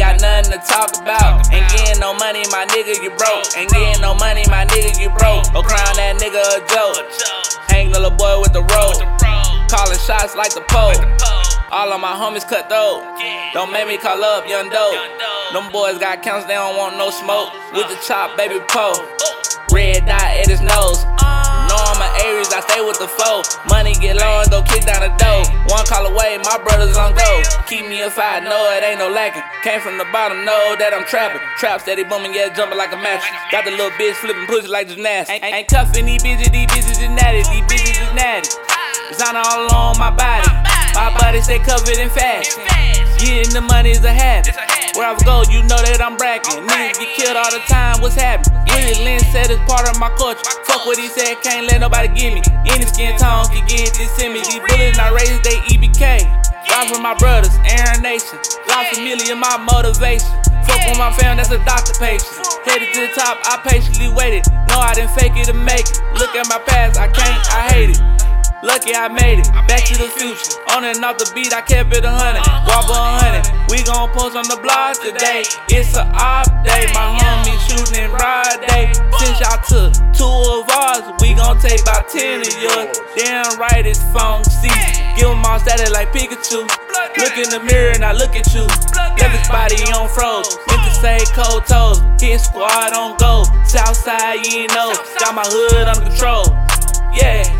got nothing to talk about. Ain't getting no money, my nigga, you broke. Ain't getting no money, my nigga, you broke. Go crown that nigga a joke. Hang the little boy with the rope. Calling shots like the Pope. All of my homies cut though. Don't make me call up young dope. Them boys got counts, they don't want no smoke. With the chop, baby Poe. Red dot at his nose. Know I'm an Aries, I stay with the foe. Money get low and go kick down the door. Away, my brothers on go. Keep me a fight, know it ain't no lacking. Came from the bottom, know that I'm trapping. Trap steady booming, yeah, jumping like a mattress. Got the little bitch flipping pussy like gymnastics. Ain't, ain't cuffing these bitches, these bitches is natty, these bitches is natty. Designer all on my body. My body stay covered in fat. Getting the money is a habit. Where I go, you know that I'm bragging. Niggas get killed all the time, what's happening? Willie Lynch said it's part of my culture. Fuck what he said, can't let nobody give me. Any skin tone can get this in me. These bullets not raised, they EBK. Ride for my brothers, Aaron Nation. La Familia, my motivation. Fuck with my fam, that's a doctor patient. Headed to the top, I patiently waited. No, I didn't fake it to make it. Look at my past, I can't, I hate it. Lucky I made it, back to the future. On and off the beat, I kept it a hundred. Wobble a hundred. We gon' post on the blog today. It's a off day. My homie shooting in broad day. Since y'all took two of ours, we gon' take about ten of yours. Damn right, it's phone C. Give them all static like Pikachu. Look in the mirror and I look at you. Left his body on froze. To say cold toes. Hit squad on go. Southside, you know. Got my hood under control. Yeah.